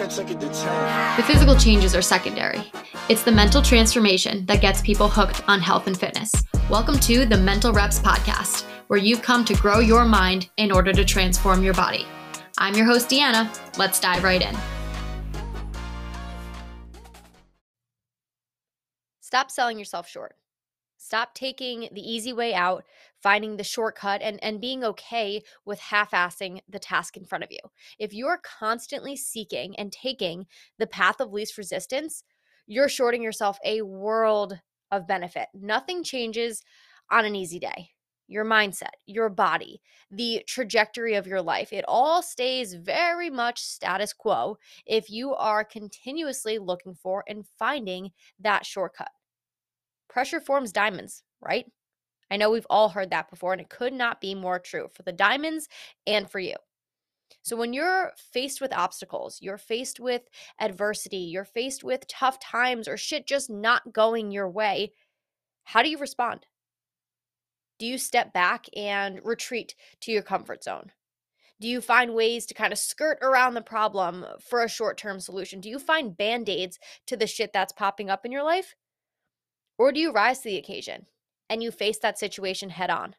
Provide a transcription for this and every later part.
The physical changes are secondary. It's the mental transformation that gets people hooked on health and fitness. Welcome to the Mental Reps Podcast, where you've come to grow your mind in order to transform your body. I'm your host, Deanna. Let's dive right in. Stop selling yourself short. Stop taking the easy way out, finding the shortcut, and, and being okay with half assing the task in front of you. If you're constantly seeking and taking the path of least resistance, you're shorting yourself a world of benefit. Nothing changes on an easy day. Your mindset, your body, the trajectory of your life, it all stays very much status quo if you are continuously looking for and finding that shortcut. Pressure forms diamonds, right? I know we've all heard that before, and it could not be more true for the diamonds and for you. So, when you're faced with obstacles, you're faced with adversity, you're faced with tough times or shit just not going your way, how do you respond? Do you step back and retreat to your comfort zone? Do you find ways to kind of skirt around the problem for a short term solution? Do you find band aids to the shit that's popping up in your life? Or do you rise to the occasion and you face that situation head on?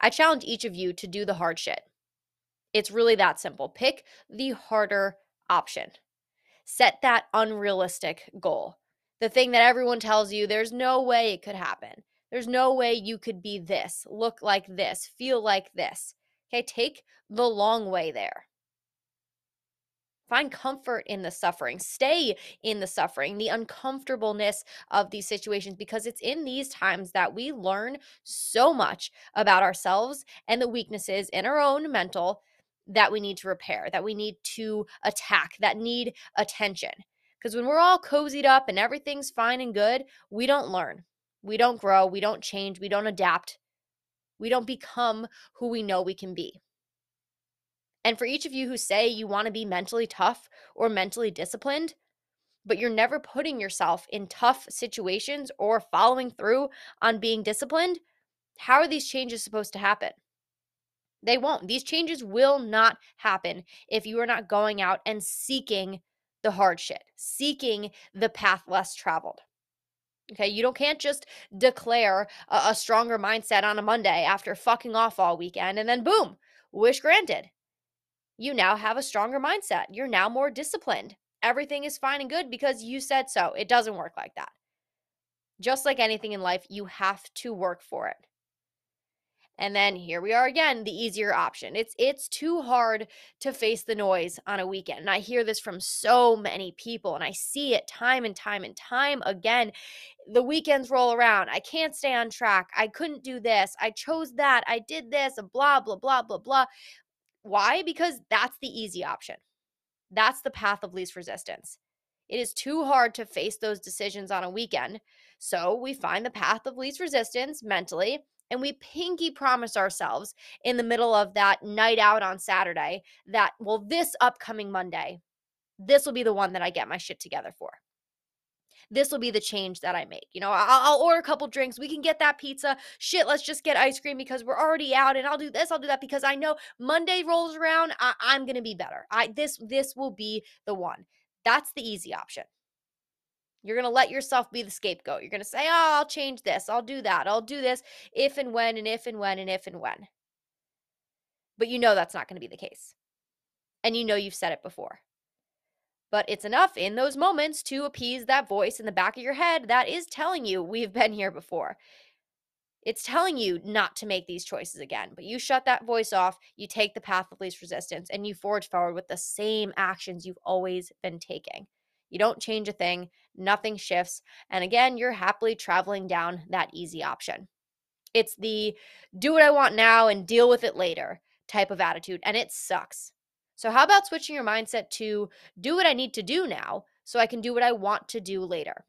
I challenge each of you to do the hard shit. It's really that simple. Pick the harder option. Set that unrealistic goal. The thing that everyone tells you there's no way it could happen. There's no way you could be this, look like this, feel like this. Okay, take the long way there. Find comfort in the suffering. Stay in the suffering, the uncomfortableness of these situations, because it's in these times that we learn so much about ourselves and the weaknesses in our own mental that we need to repair, that we need to attack, that need attention. Because when we're all cozied up and everything's fine and good, we don't learn, we don't grow, we don't change, we don't adapt, we don't become who we know we can be. And for each of you who say you want to be mentally tough or mentally disciplined, but you're never putting yourself in tough situations or following through on being disciplined, how are these changes supposed to happen? They won't. These changes will not happen if you are not going out and seeking the hard shit, seeking the path less traveled. Okay, you don't can't just declare a, a, stronger mindset on a Monday after fucking off all weekend and then boom, wish granted you now have a stronger mindset. You're now more disciplined. Everything is fine and good because you said so. It doesn't work like that. Just like anything in life, you have to work for it. And then here we are again, the easier option. It's it's too hard to face the noise on a weekend. And I hear this from so many people and I see it time and time and time again. The weekends roll around. I can't stay on track. I couldn't do this. I chose that. I did this, blah blah blah blah blah. Why? Because that's the easy option. That's the path of least resistance. It is too hard to face those decisions on a weekend. So we find the path of least resistance mentally and we pinky promise ourselves in the middle of that night out on Saturday that, well, this upcoming Monday, this will be the one that I get my shit together for this will be the change that I make. You know, I'll, I'll, order a couple drinks. We can get that pizza. Shit, let's just get ice cream because we're already out. And I'll do this. I'll do that because I know Monday rolls around. I, I'm gonna be better. I this this will be the one. That's the easy option. You're going to let yourself be the scapegoat. You're going to say, oh, I'll change this. I'll do that. I'll do this if and when and if and when and if and when. But you know that's not going to be the case. And you know you've said it before. But it's enough in those moments to appease that voice in the back of your head that is telling you we've been here before. It's telling you not to make these choices again, but you shut that voice off, you take the path of least resistance, and you forge forward with the same actions you've always been taking. You don't change a thing, nothing shifts, and again, you're happily traveling down that easy option. It's the do what I want now and deal with it later type of attitude, and it sucks. So, how about switching your mindset to do what I need to do now so I can do what I want to do later?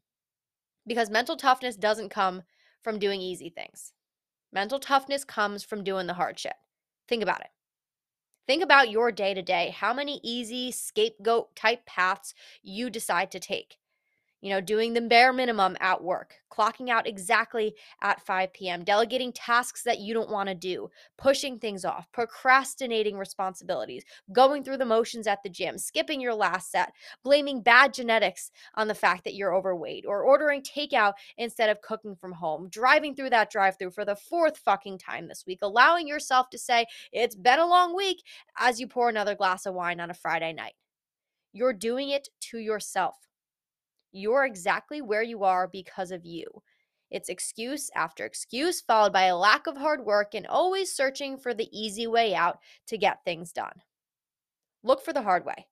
Because mental toughness doesn't come from doing easy things. Mental toughness comes from doing the hard shit. Think about it. Think about your day to day, how many easy scapegoat type paths you decide to take. You know, doing the bare minimum at work, clocking out exactly at 5 p.m., delegating tasks that you don't want to do, pushing things off, procrastinating responsibilities, going through the motions at the gym, skipping your last set, blaming bad genetics on the fact that you're overweight, or ordering takeout instead of cooking from home, driving through that drive through for the fourth fucking time this week, allowing yourself to say, It's been a long week as you pour another glass of wine on a Friday night. You're doing it to yourself. You're exactly where you are because of you. It's excuse after excuse, followed by a lack of hard work and always searching for the easy way out to get things done. Look for the hard way.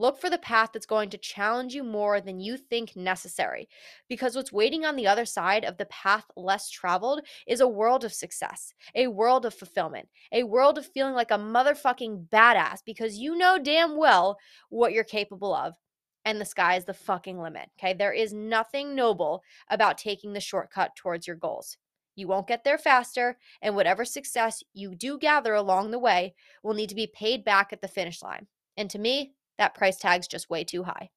Look for the path that's going to challenge you more than you think necessary. Because what's waiting on the other side of the path less traveled is a world of success, a world of fulfillment, a world of feeling like a motherfucking badass because you know damn well what you're capable of and the sky is the fucking limit. Okay. There is nothing noble about taking the shortcut towards your goals. You won't get there faster, and whatever success you do gather along the way will need to be paid back at the finish line. And to me, that price tag's just way too high.